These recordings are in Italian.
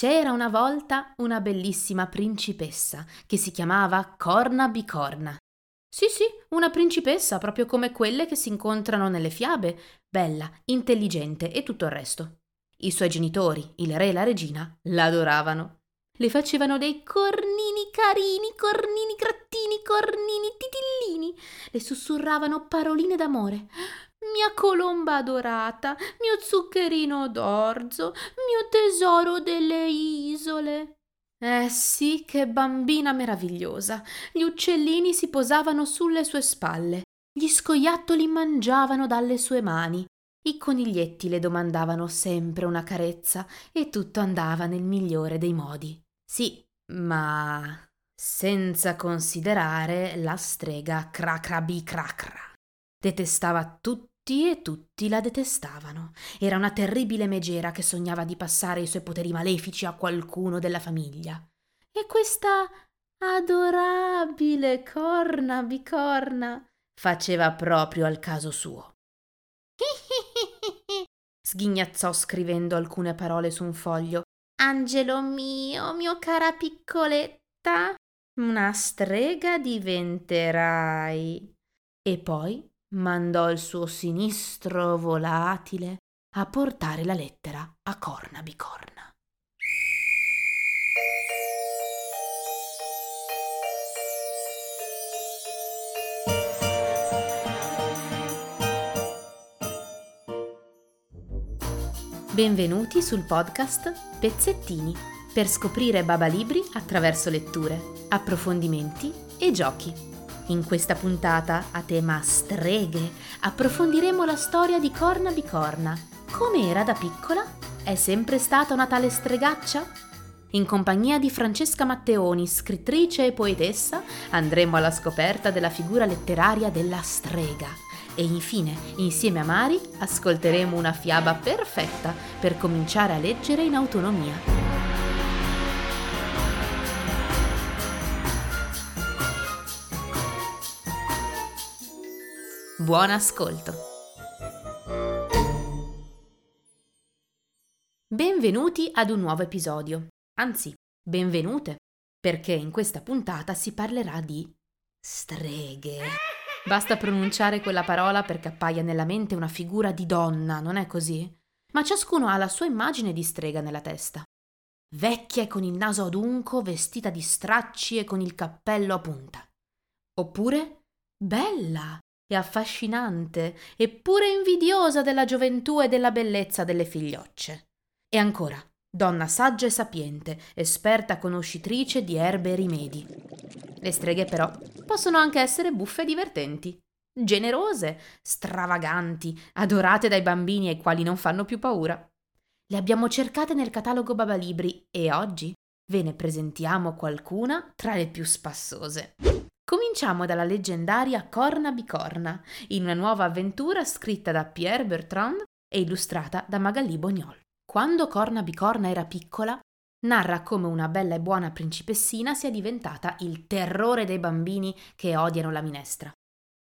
C'era una volta una bellissima principessa che si chiamava Corna Bicorna. Sì, sì, una principessa proprio come quelle che si incontrano nelle fiabe, bella, intelligente e tutto il resto. I suoi genitori, il re e la regina, l'adoravano. Le facevano dei cornini carini, cornini grattini, cornini titillini. Le sussurravano paroline d'amore. Mia colomba adorata, mio zuccherino d'orzo, mio tesoro delle isole. Eh sì, che bambina meravigliosa. Gli uccellini si posavano sulle sue spalle, gli scoiattoli mangiavano dalle sue mani, i coniglietti le domandavano sempre una carezza e tutto andava nel migliore dei modi. Sì, ma senza considerare la strega Cracrabicracra. Detestava tutti e tutti la detestavano. Era una terribile megera che sognava di passare i suoi poteri malefici a qualcuno della famiglia. E questa adorabile corna bicorna faceva proprio al caso suo sghignazzò scrivendo alcune parole su un foglio. Angelo mio, mio cara piccoletta, una strega diventerai. E poi mandò il suo sinistro volatile a portare la lettera a Corna Bicorna. Benvenuti sul podcast Pezzettini per scoprire Baba Libri attraverso letture, approfondimenti e giochi. In questa puntata a tema streghe approfondiremo la storia di Corna Bicorna. Come era da piccola? È sempre stata una tale stregaccia? In compagnia di Francesca Matteoni, scrittrice e poetessa, andremo alla scoperta della figura letteraria della strega e infine, insieme a Mari, ascolteremo una fiaba perfetta per cominciare a leggere in autonomia. Buon ascolto! Benvenuti ad un nuovo episodio, anzi, benvenute, perché in questa puntata si parlerà di streghe. Basta pronunciare quella parola perché appaia nella mente una figura di donna, non è così? Ma ciascuno ha la sua immagine di strega nella testa. Vecchia e con il naso adunco, vestita di stracci e con il cappello a punta. Oppure bella e affascinante, eppure invidiosa della gioventù e della bellezza delle figliocce. E ancora, donna saggia e sapiente, esperta conoscitrice di erbe e rimedi. Le streghe però possono anche essere buffe e divertenti, generose, stravaganti, adorate dai bambini ai quali non fanno più paura. Le abbiamo cercate nel catalogo Babalibri e oggi ve ne presentiamo qualcuna tra le più spassose. Cominciamo dalla leggendaria Corna Bicorna, in una nuova avventura scritta da Pierre Bertrand e illustrata da Magali Bognol. Quando Corna Bicorna era piccola, narra come una bella e buona principessina sia diventata il terrore dei bambini che odiano la minestra.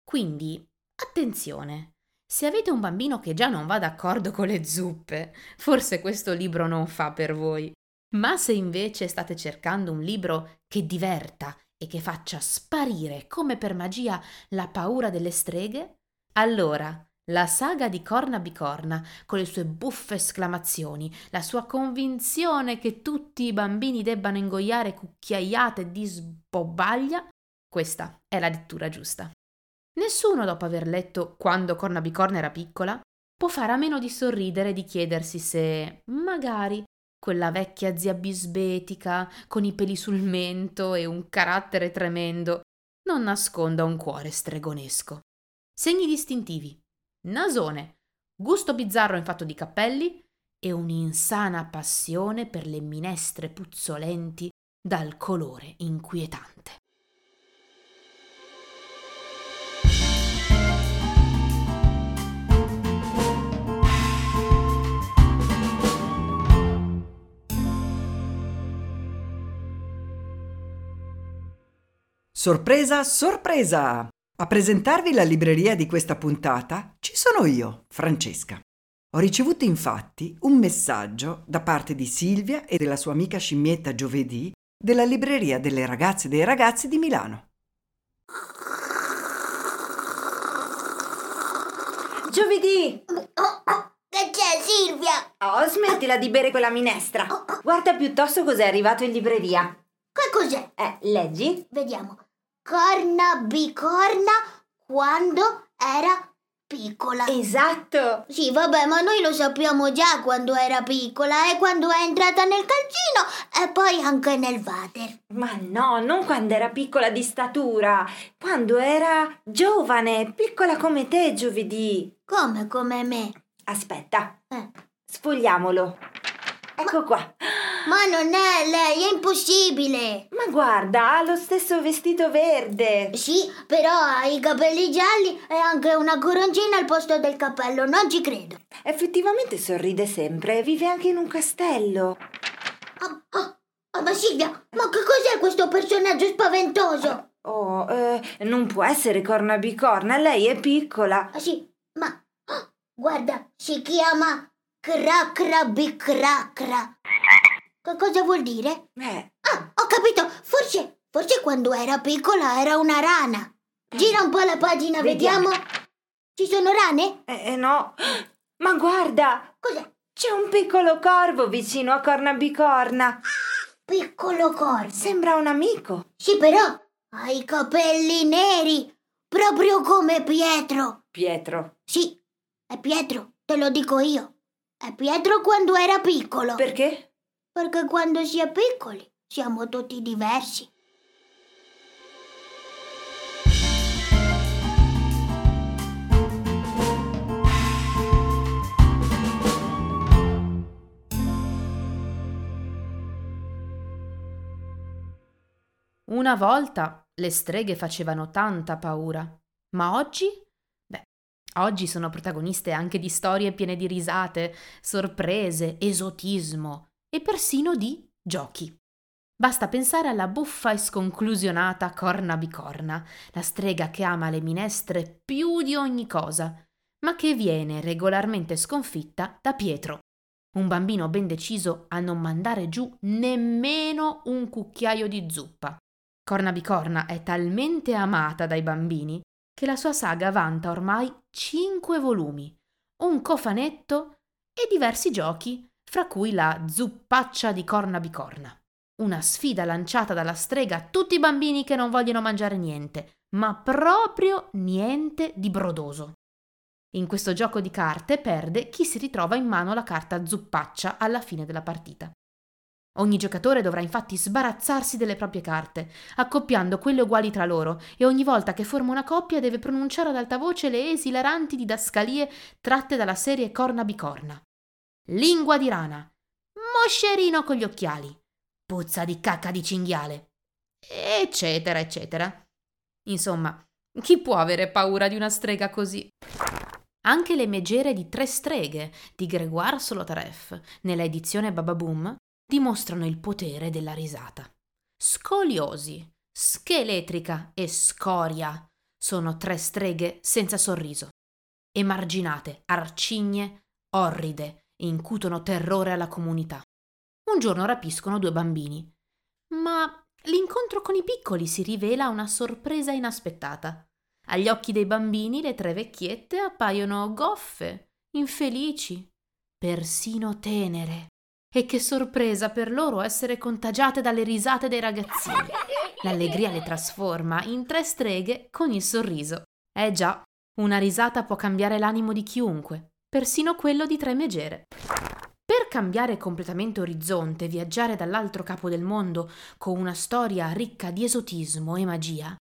Quindi, attenzione! Se avete un bambino che già non va d'accordo con le zuppe, forse questo libro non fa per voi. Ma se invece state cercando un libro che diverta e che faccia sparire come per magia la paura delle streghe, allora la saga di Corna Bicorna, con le sue buffe esclamazioni, la sua convinzione che tutti i bambini debbano ingoiare cucchiaiate di sbobaglia, questa è la lettura giusta. Nessuno, dopo aver letto Quando Corna Bicorna era piccola, può fare a meno di sorridere e di chiedersi se, magari, quella vecchia zia bisbetica, con i peli sul mento e un carattere tremendo, non nasconda un cuore stregonesco. Segni distintivi nasone, gusto bizzarro in fatto di cappelli e un'insana passione per le minestre puzzolenti dal colore inquietante. Sorpresa, sorpresa! A presentarvi la libreria di questa puntata ci sono io, Francesca. Ho ricevuto infatti un messaggio da parte di Silvia e della sua amica scimmietta Giovedì della libreria delle ragazze e dei ragazzi di Milano. Giovedì! Che c'è, Silvia? Oh, smettila di bere quella minestra. Guarda piuttosto cos'è arrivato in libreria. Che cos'è? Eh, leggi? Vediamo. Corna bicorna quando era piccola. Esatto. Sì, vabbè, ma noi lo sappiamo già quando era piccola e quando è entrata nel calcino e poi anche nel water. Ma no, non quando era piccola di statura, quando era giovane, piccola come te, giovedì. Come come me? Aspetta, Eh. sfogliamolo. Ecco qua. Ma non è lei, è impossibile. Ma guarda, ha lo stesso vestito verde. Sì, però ha i capelli gialli e anche una coroncina al posto del cappello, non ci credo. Effettivamente sorride sempre, vive anche in un castello. Ah, ah, ah, ma Silvia, ma che cos'è questo personaggio spaventoso? Oh, eh, non può essere corna bicorna, lei è piccola. Ah sì, ma ah, guarda, si chiama Cracra Bicracra. Cosa vuol dire? Eh, Ah, ho capito, forse, forse quando era piccola era una rana. Gira un po' la pagina, Vediamo. vediamo. Ci sono rane? eh, eh, no. Ma guarda, Cos'è? c'è un piccolo corvo vicino a corna bicorna. Piccolo corvo. Sembra un amico. Sì, però ha i capelli neri, proprio come Pietro. Pietro. Sì, è Pietro, te lo dico io. È Pietro quando era piccolo. Perché? Perché quando si è piccoli siamo tutti diversi. Una volta le streghe facevano tanta paura, ma oggi? Beh, oggi sono protagoniste anche di storie piene di risate, sorprese, esotismo e persino di giochi. Basta pensare alla buffa e sconclusionata Corna Bicorna, la strega che ama le minestre più di ogni cosa, ma che viene regolarmente sconfitta da Pietro, un bambino ben deciso a non mandare giù nemmeno un cucchiaio di zuppa. Corna Bicorna è talmente amata dai bambini che la sua saga vanta ormai cinque volumi, un cofanetto e diversi giochi, fra cui la zuppaccia di Corna Bicorna. Una sfida lanciata dalla strega a tutti i bambini che non vogliono mangiare niente, ma proprio niente di brodoso. In questo gioco di carte perde chi si ritrova in mano la carta zuppaccia alla fine della partita. Ogni giocatore dovrà infatti sbarazzarsi delle proprie carte, accoppiando quelle uguali tra loro, e ogni volta che forma una coppia deve pronunciare ad alta voce le esilaranti didascalie tratte dalla serie Corna Bicorna. Lingua di rana, moscerino con gli occhiali, puzza di cacca di cinghiale, eccetera, eccetera. Insomma, chi può avere paura di una strega così? Anche le megere di Tre streghe di Grégoire Solotareff, nella edizione Bababoom, dimostrano il potere della risata. Scoliosi, scheletrica e scoria sono tre streghe senza sorriso. Emarginate, arcigne, orride, incutono terrore alla comunità. Un giorno rapiscono due bambini. Ma l'incontro con i piccoli si rivela una sorpresa inaspettata. Agli occhi dei bambini le tre vecchiette appaiono goffe, infelici, persino tenere. E che sorpresa per loro essere contagiate dalle risate dei ragazzini. L'allegria le trasforma in tre streghe con il sorriso. Eh già, una risata può cambiare l'animo di chiunque, persino quello di tre megere. Per cambiare completamente orizzonte e viaggiare dall'altro capo del mondo con una storia ricca di esotismo e magia,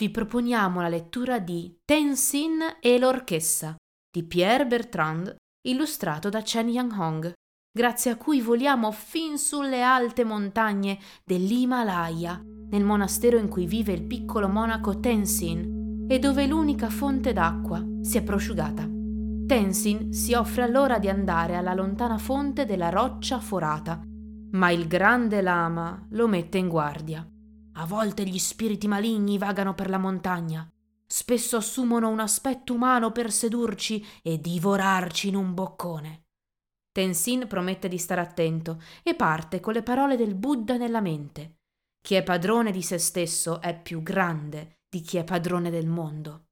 vi proponiamo la lettura di Tenzin e l'orchessa di Pierre Bertrand, illustrato da Chen Yang-hong, grazie a cui voliamo fin sulle alte montagne dell'Himalaya, nel monastero in cui vive il piccolo monaco Tenzin e dove l'unica fonte d'acqua si è prosciugata. Tenzin si offre allora di andare alla lontana fonte della roccia forata, ma il grande lama lo mette in guardia. A volte gli spiriti maligni vagano per la montagna. spesso assumono un aspetto umano per sedurci e divorarci in un boccone. Tenzin promette di stare attento e parte con le parole del Buddha nella mente. Chi è padrone di se stesso è più grande di chi è padrone del mondo.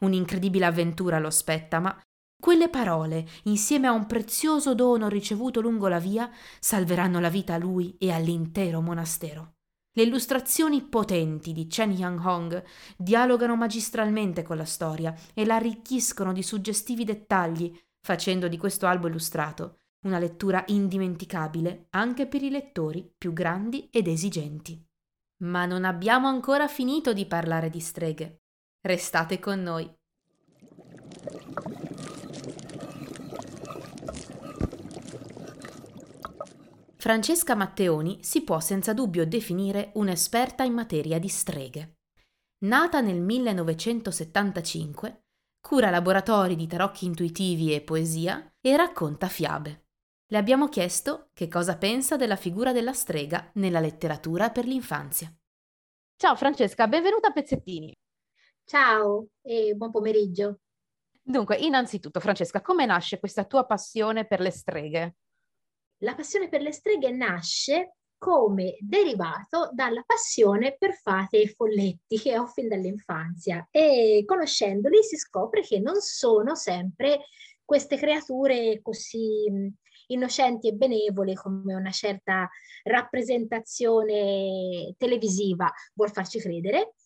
Un'incredibile avventura lo aspetta, ma quelle parole, insieme a un prezioso dono ricevuto lungo la via, salveranno la vita a lui e all'intero monastero. Le illustrazioni potenti di Chen Yang-hong dialogano magistralmente con la storia e la arricchiscono di suggestivi dettagli, facendo di questo albo illustrato una lettura indimenticabile anche per i lettori più grandi ed esigenti. Ma non abbiamo ancora finito di parlare di streghe. Restate con noi. Francesca Matteoni si può senza dubbio definire un'esperta in materia di streghe. Nata nel 1975, cura laboratori di tarocchi intuitivi e poesia e racconta fiabe. Le abbiamo chiesto che cosa pensa della figura della strega nella letteratura per l'infanzia. Ciao Francesca, benvenuta a Pezzettini. Ciao e buon pomeriggio. Dunque, innanzitutto Francesca, come nasce questa tua passione per le streghe? La passione per le streghe nasce come derivato dalla passione per fate e folletti che ho fin dall'infanzia. E conoscendoli si scopre che non sono sempre queste creature così innocenti e benevole come una certa rappresentazione televisiva. Vuol farci credere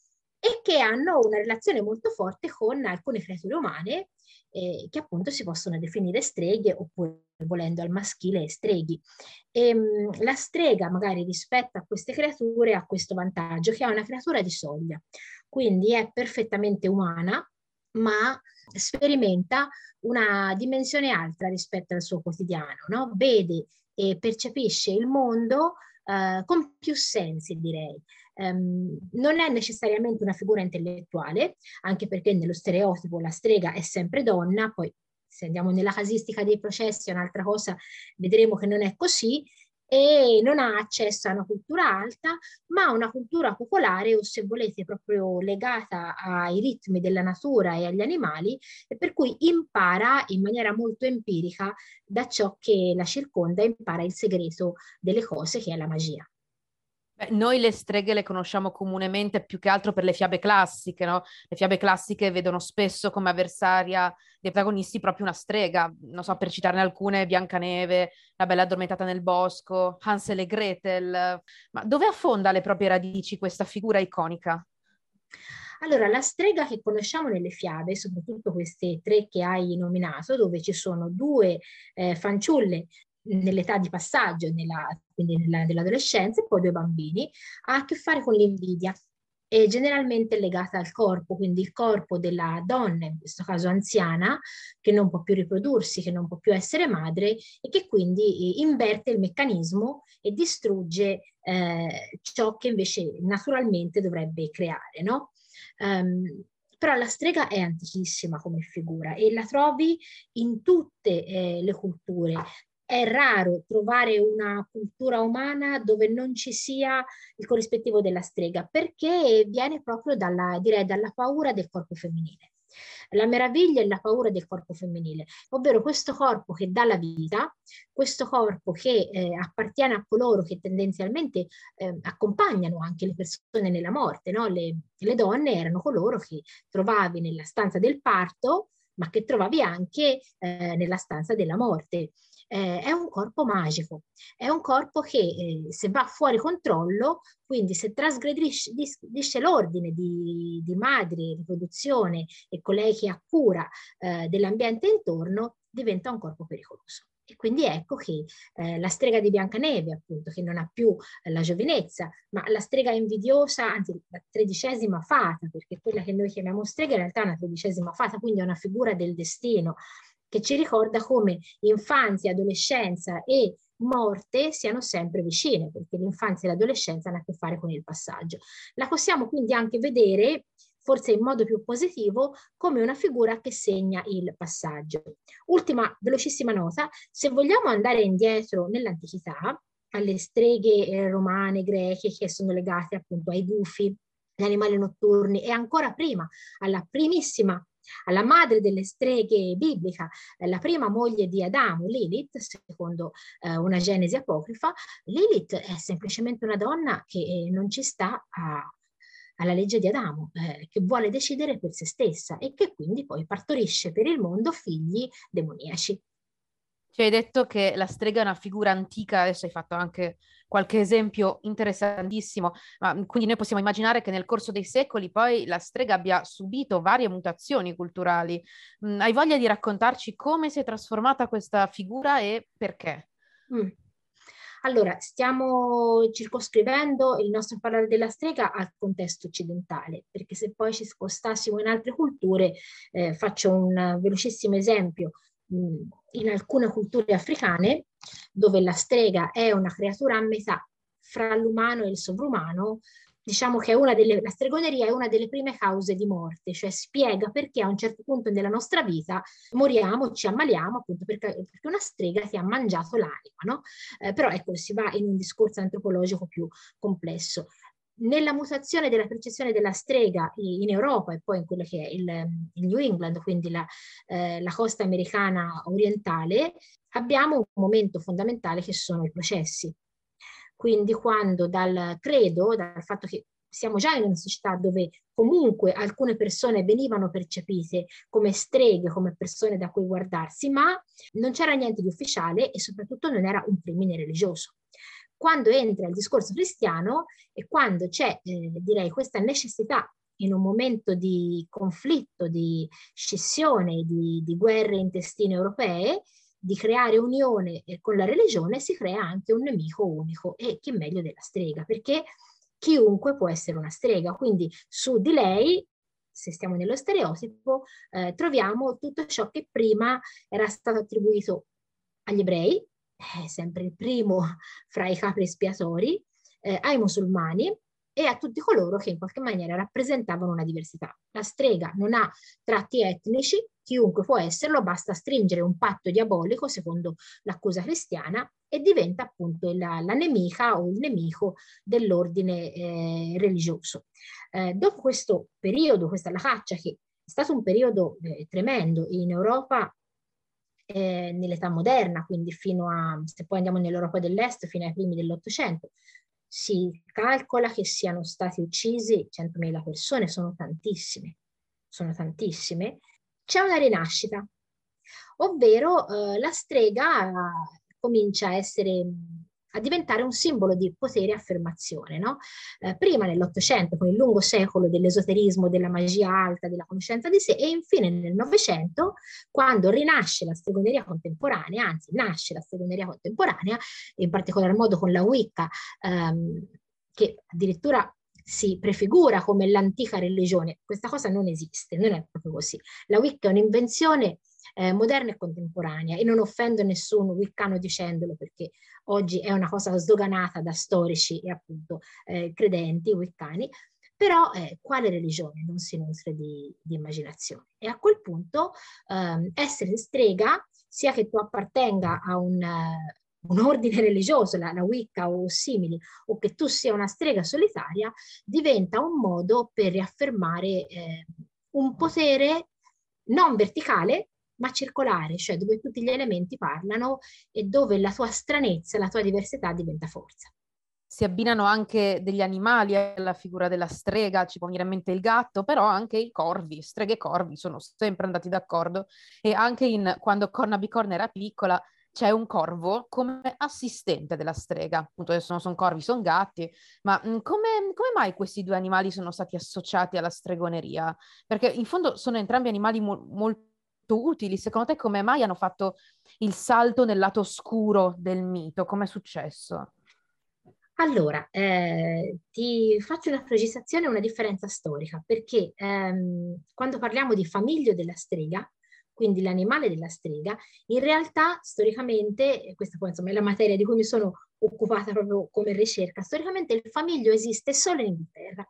e che hanno una relazione molto forte con alcune creature umane eh, che appunto si possono definire streghe oppure volendo al maschile streghi. E, ehm, la strega magari rispetto a queste creature ha questo vantaggio che è una creatura di soglia, quindi è perfettamente umana ma sperimenta una dimensione altra rispetto al suo quotidiano, no? vede e percepisce il mondo uh, con più sensi, direi. Um, non è necessariamente una figura intellettuale, anche perché nello stereotipo la strega è sempre donna, poi se andiamo nella casistica dei processi è un'altra cosa, vedremo che non è così, e non ha accesso a una cultura alta, ma a una cultura popolare o se volete proprio legata ai ritmi della natura e agli animali, e per cui impara in maniera molto empirica da ciò che la circonda, impara il segreto delle cose che è la magia. Beh, noi le streghe le conosciamo comunemente più che altro per le fiabe classiche, no? Le fiabe classiche vedono spesso come avversaria dei protagonisti proprio una strega, non so, per citarne alcune, Biancaneve, La bella addormentata nel bosco, Hansel e Gretel. Ma dove affonda le proprie radici questa figura iconica? Allora, la strega che conosciamo nelle fiabe, soprattutto queste tre che hai nominato, dove ci sono due eh, fanciulle nell'età di passaggio, nella, quindi nella, nell'adolescenza, e poi due bambini, ha a che fare con l'invidia e generalmente legata al corpo, quindi il corpo della donna, in questo caso anziana, che non può più riprodursi, che non può più essere madre e che quindi eh, inverte il meccanismo e distrugge eh, ciò che invece naturalmente dovrebbe creare, no? Um, però la strega è antichissima come figura e la trovi in tutte eh, le culture, è raro trovare una cultura umana dove non ci sia il corrispettivo della strega, perché viene proprio dalla, direi, dalla paura del corpo femminile. La meraviglia e la paura del corpo femminile, ovvero questo corpo che dà la vita, questo corpo che eh, appartiene a coloro che tendenzialmente eh, accompagnano anche le persone nella morte. No? Le, le donne erano coloro che trovavi nella stanza del parto, ma che trovavi anche eh, nella stanza della morte eh, è un corpo magico, è un corpo che eh, se va fuori controllo, quindi se trasgredisce l'ordine di, di madre, riproduzione e colei che ha cura eh, dell'ambiente intorno, diventa un corpo pericoloso. E quindi ecco che eh, la strega di Biancaneve, appunto, che non ha più eh, la giovinezza, ma la strega invidiosa, anzi la tredicesima fata, perché quella che noi chiamiamo strega in realtà è una tredicesima fata, quindi è una figura del destino, che ci ricorda come infanzia, adolescenza e morte siano sempre vicine, perché l'infanzia e l'adolescenza hanno a che fare con il passaggio. La possiamo quindi anche vedere, forse in modo più positivo, come una figura che segna il passaggio. Ultima velocissima nota, se vogliamo andare indietro nell'antichità, alle streghe eh, romane, greche, che sono legate appunto ai gufi, gli animali notturni e ancora prima alla primissima alla madre delle streghe biblica, eh, la prima moglie di Adamo, Lilith, secondo eh, una genesi apocrifa, Lilith è semplicemente una donna che eh, non ci sta a, alla legge di Adamo, eh, che vuole decidere per se stessa e che quindi poi partorisce per il mondo figli demoniaci. Ci hai detto che la strega è una figura antica, adesso hai fatto anche qualche esempio interessantissimo, ma mm, quindi noi possiamo immaginare che nel corso dei secoli poi la strega abbia subito varie mutazioni culturali. Mm, hai voglia di raccontarci come si è trasformata questa figura e perché? Mm. Allora, stiamo circoscrivendo il nostro parlare della strega al contesto occidentale, perché se poi ci spostassimo in altre culture, eh, faccio un velocissimo esempio in alcune culture africane, dove la strega è una creatura a metà fra l'umano e il sovrumano, diciamo che delle, la stregoneria è una delle prime cause di morte, cioè spiega perché a un certo punto nella nostra vita moriamo, ci ammaliamo, appunto perché, perché una strega ti ha mangiato l'anima, no? Eh, però ecco, si va in un discorso antropologico più complesso nella mutazione della percezione della strega in Europa e poi in quello che è il, il New England, quindi la, eh, la, costa americana orientale, abbiamo un momento fondamentale che sono i processi. Quindi quando dal credo, dal fatto che siamo già in una società dove comunque alcune persone venivano percepite come streghe, come persone da cui guardarsi, ma non c'era niente di ufficiale e soprattutto non era un crimine religioso quando entra il discorso cristiano e quando c'è, eh, direi, questa necessità in un momento di conflitto, di scissione, di, di guerre intestine europee, di creare unione con la religione, si crea anche un nemico unico e chi meglio della strega, perché chiunque può essere una strega, quindi su di lei se stiamo nello stereotipo, eh, troviamo tutto ciò che prima era stato attribuito agli ebrei, è sempre il primo fra i capi espiatori, eh, ai musulmani e a tutti coloro che in qualche maniera rappresentavano una diversità. La strega non ha tratti etnici, chiunque può esserlo, basta stringere un patto diabolico, secondo l'accusa cristiana, e diventa appunto la, la nemica o il nemico dell'ordine eh, religioso. Eh, dopo questo periodo, questa la caccia, che è stato un periodo eh, tremendo in Europa, eh, nell'età moderna, quindi fino a, se poi andiamo nell'Europa dell'Est, fino ai primi dell'Ottocento, si calcola che siano stati uccisi 100.000 persone, sono tantissime, sono tantissime. C'è una rinascita, ovvero eh, la strega comincia a essere a diventare un simbolo di potere e affermazione. No? Eh, prima nell'Ottocento, con il lungo secolo dell'esoterismo, della magia alta, della conoscenza di sé, e infine nel Novecento, quando rinasce la stregoneria contemporanea, anzi nasce la stregoneria contemporanea, in particolar modo con la Wicca, ehm, che addirittura si prefigura come l'antica religione. Questa cosa non esiste, non è proprio così. La Wicca è un'invenzione eh, moderna e contemporanea e non offendo nessuno wiccano dicendolo perché oggi è una cosa sdoganata da storici e appunto eh, credenti wiccani, però eh, quale religione non si nutre di, di, immaginazione? E a quel punto ehm, essere strega, sia che tu appartenga a un, uh, un ordine religioso, la, la, Wicca o simili, o che tu sia una strega solitaria, diventa un modo per riaffermare eh, un potere non verticale, ma circolare, cioè dove tutti gli elementi parlano e dove la tua stranezza, la tua diversità diventa forza. Si abbinano anche degli animali alla figura della strega, ci può venire in mente il gatto, però anche i corvi, streghe e corvi sono sempre andati d'accordo e anche in, quando Corna Bicorna era piccola c'è un corvo come assistente della strega. Appunto adesso non sono corvi, sono gatti, ma mh, come, come, mai questi due animali sono stati associati alla stregoneria? Perché in fondo sono entrambi animali mo- molto utili. Secondo te come mai hanno fatto il salto nel lato oscuro del mito? Come è successo? Allora, eh, ti faccio una precisazione e una differenza storica, perché ehm, quando parliamo di famiglio della strega, quindi l'animale della strega, in realtà storicamente, questa poi insomma è la materia di cui mi sono occupata proprio come ricerca, storicamente il famiglio esiste solo in Inghilterra.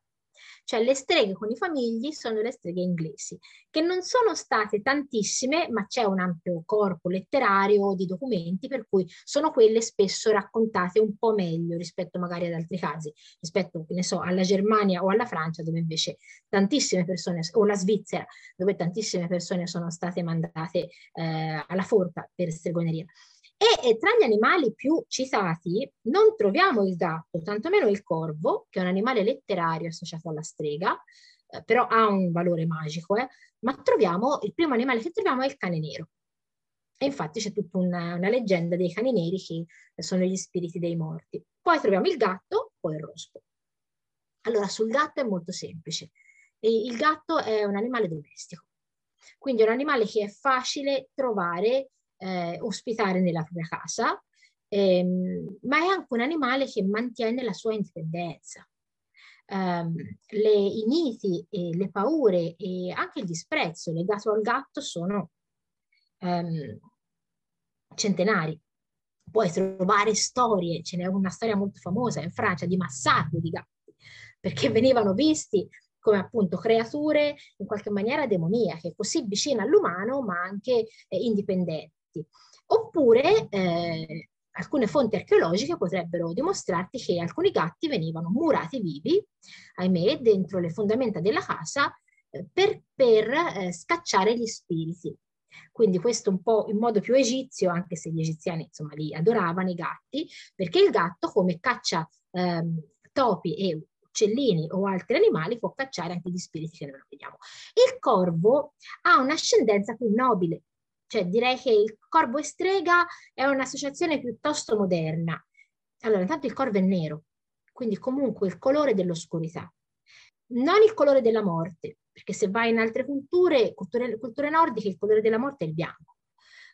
Cioè le streghe con i famigli sono le streghe inglesi, che non sono state tantissime, ma c'è un ampio corpo letterario di documenti, per cui sono quelle spesso raccontate un po' meglio rispetto magari ad altri casi, rispetto, ne so, alla Germania o alla Francia, dove invece tantissime persone, o la Svizzera, dove tantissime persone sono state mandate eh, alla forca per stregoneria. E, e, tra gli animali più citati non troviamo il gatto, tantomeno il corvo, che è un animale letterario associato alla strega, eh, però ha un valore magico, eh, ma troviamo, il primo animale che troviamo è il cane nero. E infatti c'è tutta una, una leggenda dei cani neri che sono gli spiriti dei morti. Poi troviamo il gatto, poi il rospo. Allora, sul gatto è molto semplice. Il gatto è un animale domestico, quindi è un animale che è facile trovare eh, ospitare nella propria casa, ehm, ma è anche un animale che mantiene la sua indipendenza. Um, le, I miti e le paure e anche il disprezzo legato al gatto sono um, centenari. Puoi trovare storie, ce n'è una storia molto famosa in Francia di massacro di gatti, perché venivano visti come appunto creature in qualche maniera demoniache, così vicine all'umano ma anche eh, indipendenti architetti. Oppure eh, alcune fonti archeologiche potrebbero dimostrarti che alcuni gatti venivano murati vivi, ahimè, dentro le fondamenta della casa eh, per, per eh, scacciare gli spiriti. Quindi questo un po' in modo più egizio, anche se gli egiziani insomma li adoravano i gatti, perché il gatto come caccia ehm, topi e uccellini o altri animali può cacciare anche gli spiriti che noi vediamo. Il corvo ha un'ascendenza più nobile, cioè direi che il corvo e strega è un'associazione piuttosto moderna. Allora, intanto il corvo è nero, quindi comunque il colore dell'oscurità. Non il colore della morte, perché se vai in altre culture, culture, culture nordiche, il colore della morte è il bianco.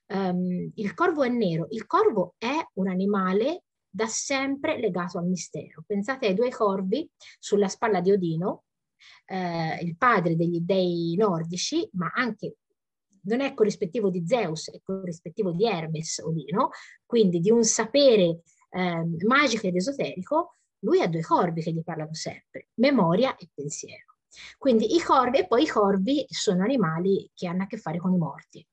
Um, il corvo è nero. Il corvo è un animale da sempre legato al mistero. Pensate ai due corvi sulla spalla di Odino, eh, il padre degli dei nordici, ma anche non è corrispettivo di Zeus, è corrispettivo di Hermes Odino, quindi di un sapere eh, magico ed esoterico, lui ha due corvi che gli parlano sempre, memoria e pensiero. Quindi i corvi, e poi i corvi sono animali che hanno a che fare con i morti.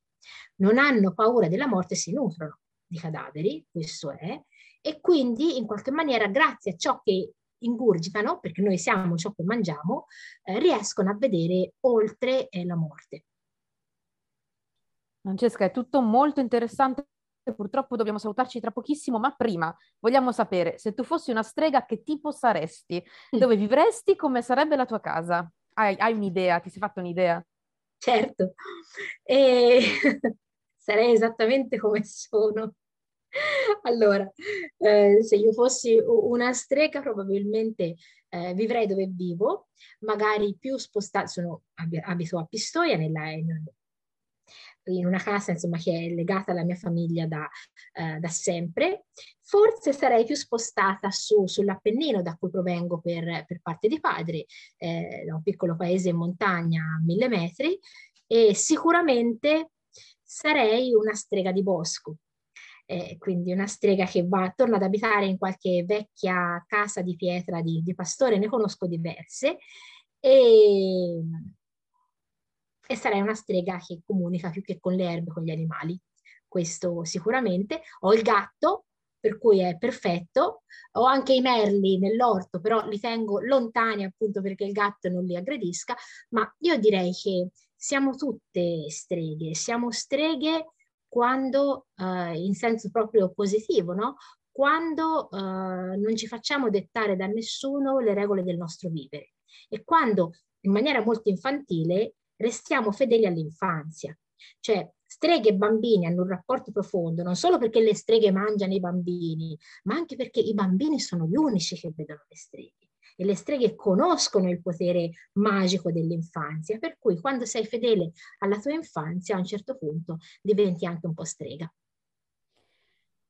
Non hanno paura della morte, si nutrono di cadaveri, questo è, e quindi in qualche maniera grazie a ciò che ingurgitano, perché noi siamo ciò che mangiamo, eh, riescono a vedere oltre eh, la morte. Francesca, è tutto molto interessante. Purtroppo dobbiamo salutarci tra pochissimo, ma prima vogliamo sapere se tu fossi una strega, che tipo saresti? Dove vivresti? Come sarebbe la tua casa? Hai, hai un'idea? Ti sei fatta un'idea? Certo, e... sarei esattamente come sono. Allora, eh, se io fossi una strega, probabilmente eh, vivrei dove vivo, magari più spostata, sono, abito a Pistoia, nella, in una casa insomma, che è legata alla mia famiglia da, eh, da sempre, forse sarei più spostata su, sull'Appennino da cui provengo per, per parte di padre, eh, da un piccolo paese in montagna a mille metri, e sicuramente sarei una strega di bosco. Eh, quindi una strega che va, torna ad abitare in qualche vecchia casa di pietra di, di pastore, ne conosco diverse, e, e sarei una strega che comunica più che con le erbe, con gli animali. Questo sicuramente. Ho il gatto, per cui è perfetto. Ho anche i merli nell'orto, però li tengo lontani appunto perché il gatto non li aggredisca, ma io direi che siamo tutte streghe, siamo streghe quando eh, in senso proprio positivo, no? Quando eh, non ci facciamo dettare da nessuno le regole del nostro vivere e quando in maniera molto infantile restiamo fedeli all'infanzia. Cioè, streghe e bambini hanno un rapporto profondo, non solo perché le streghe mangiano i bambini, ma anche perché i bambini sono gli unici che vedono le streghe. E le streghe conoscono il potere magico dell'infanzia, per cui quando sei fedele alla tua infanzia, a un certo punto diventi anche un po' strega.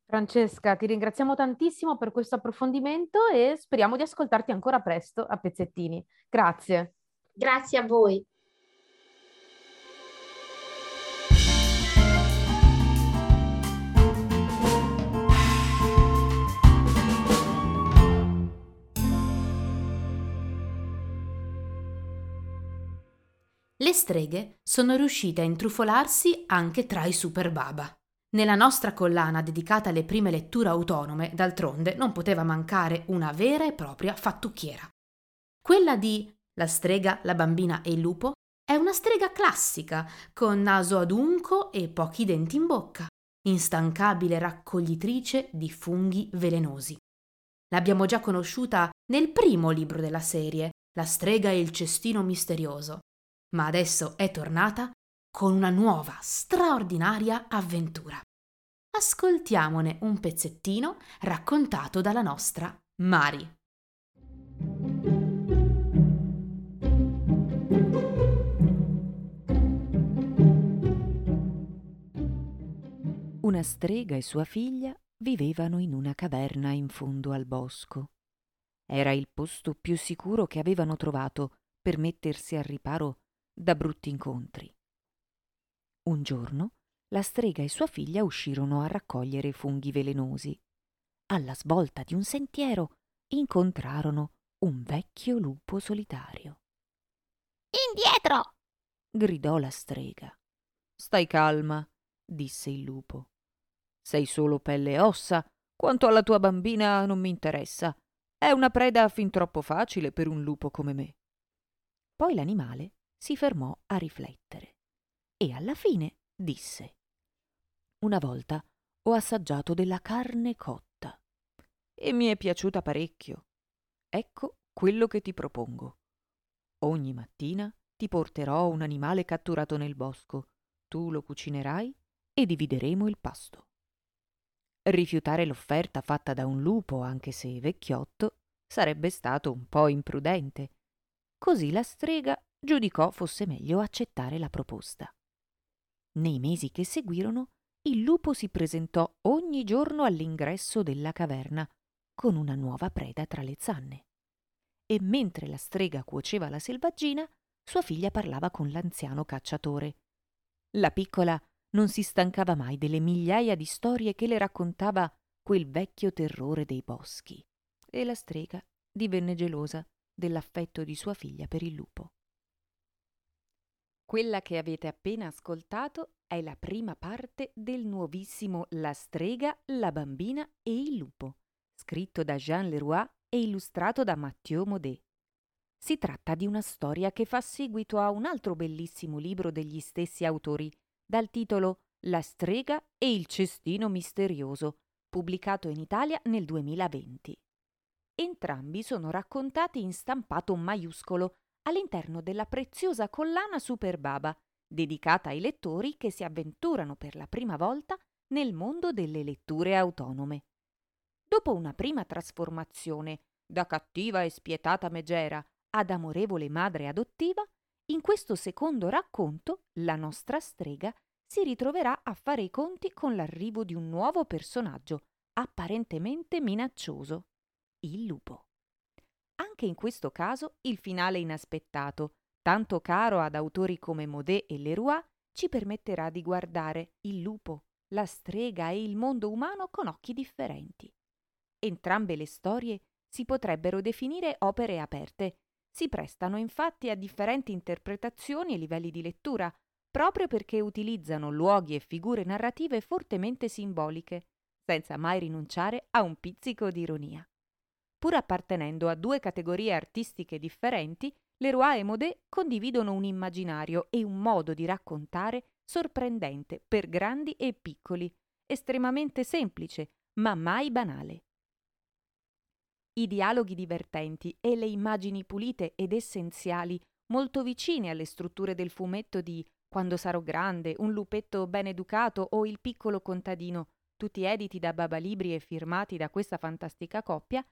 Francesca, ti ringraziamo tantissimo per questo approfondimento e speriamo di ascoltarti ancora presto a pezzettini. Grazie. Grazie a voi. Le streghe sono riuscite a intrufolarsi anche tra i super baba. Nella nostra collana dedicata alle prime letture autonome, d'altronde, non poteva mancare una vera e propria fattucchiera. Quella di La strega, la bambina e il lupo è una strega classica, con naso adunco e pochi denti in bocca, instancabile raccoglitrice di funghi velenosi. L'abbiamo già conosciuta nel primo libro della serie, La strega e il cestino misterioso, ma adesso è tornata con una nuova, straordinaria avventura. Ascoltiamone un pezzettino raccontato dalla nostra Mari. Una strega e sua figlia vivevano in una caverna in fondo al bosco. Era il posto più sicuro che avevano trovato per mettersi al riparo da brutti incontri. Un giorno la strega e sua figlia uscirono a raccogliere funghi velenosi. Alla svolta di un sentiero incontrarono un vecchio lupo solitario. Indietro! gridò la strega. Stai calma, disse il lupo. Sei solo pelle e ossa. Quanto alla tua bambina non mi interessa. È una preda fin troppo facile per un lupo come me. Poi l'animale si fermò a riflettere e alla fine disse Una volta ho assaggiato della carne cotta e mi è piaciuta parecchio. Ecco quello che ti propongo. Ogni mattina ti porterò un animale catturato nel bosco, tu lo cucinerai e divideremo il pasto. Rifiutare l'offerta fatta da un lupo, anche se vecchiotto, sarebbe stato un po' imprudente. Così la strega giudicò fosse meglio accettare la proposta. Nei mesi che seguirono, il lupo si presentò ogni giorno all'ingresso della caverna con una nuova preda tra le zanne. E mentre la strega cuoceva la selvaggina, sua figlia parlava con l'anziano cacciatore. La piccola non si stancava mai delle migliaia di storie che le raccontava quel vecchio terrore dei boschi, e la strega divenne gelosa dell'affetto di sua figlia per il lupo. Quella che avete appena ascoltato è la prima parte del nuovissimo La strega, la bambina e il lupo, scritto da Jean Leroy e illustrato da Mathieu Maudet. Si tratta di una storia che fa seguito a un altro bellissimo libro degli stessi autori, dal titolo La strega e il cestino misterioso, pubblicato in Italia nel 2020. Entrambi sono raccontati in stampato maiuscolo all'interno della preziosa collana Super Baba, dedicata ai lettori che si avventurano per la prima volta nel mondo delle letture autonome. Dopo una prima trasformazione da cattiva e spietata megera ad amorevole madre adottiva, in questo secondo racconto la nostra strega si ritroverà a fare i conti con l'arrivo di un nuovo personaggio, apparentemente minaccioso, il lupo. Anche in questo caso il finale inaspettato, tanto caro ad autori come Maudet e Leroy, ci permetterà di guardare il lupo, la strega e il mondo umano con occhi differenti. Entrambe le storie si potrebbero definire opere aperte, si prestano infatti a differenti interpretazioni e livelli di lettura, proprio perché utilizzano luoghi e figure narrative fortemente simboliche, senza mai rinunciare a un pizzico di ironia. Pur appartenendo a due categorie artistiche differenti, Leroy e Maudet condividono un immaginario e un modo di raccontare sorprendente per grandi e piccoli, estremamente semplice, ma mai banale. I dialoghi divertenti e le immagini pulite ed essenziali, molto vicine alle strutture del fumetto di Quando sarò grande, Un lupetto ben educato o Il piccolo contadino, tutti editi da Baba Libri e firmati da questa fantastica coppia,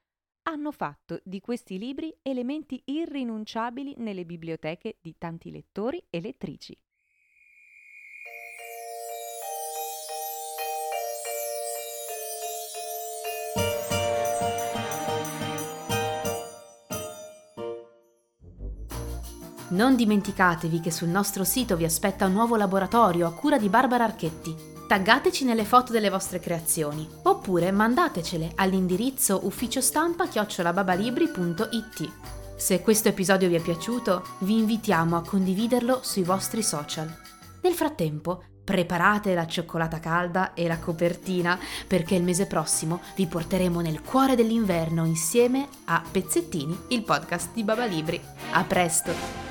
hanno fatto di questi libri elementi irrinunciabili nelle biblioteche di tanti lettori e lettrici. Non dimenticatevi che sul nostro sito vi aspetta un nuovo laboratorio a cura di Barbara Archetti. Taggateci nelle foto delle vostre creazioni oppure mandatecele all'indirizzo ufficiostampa-babalibri.it. Se questo episodio vi è piaciuto, vi invitiamo a condividerlo sui vostri social. Nel frattempo, preparate la cioccolata calda e la copertina perché il mese prossimo vi porteremo nel cuore dell'inverno insieme a Pezzettini, il podcast di Baba Libri. A presto!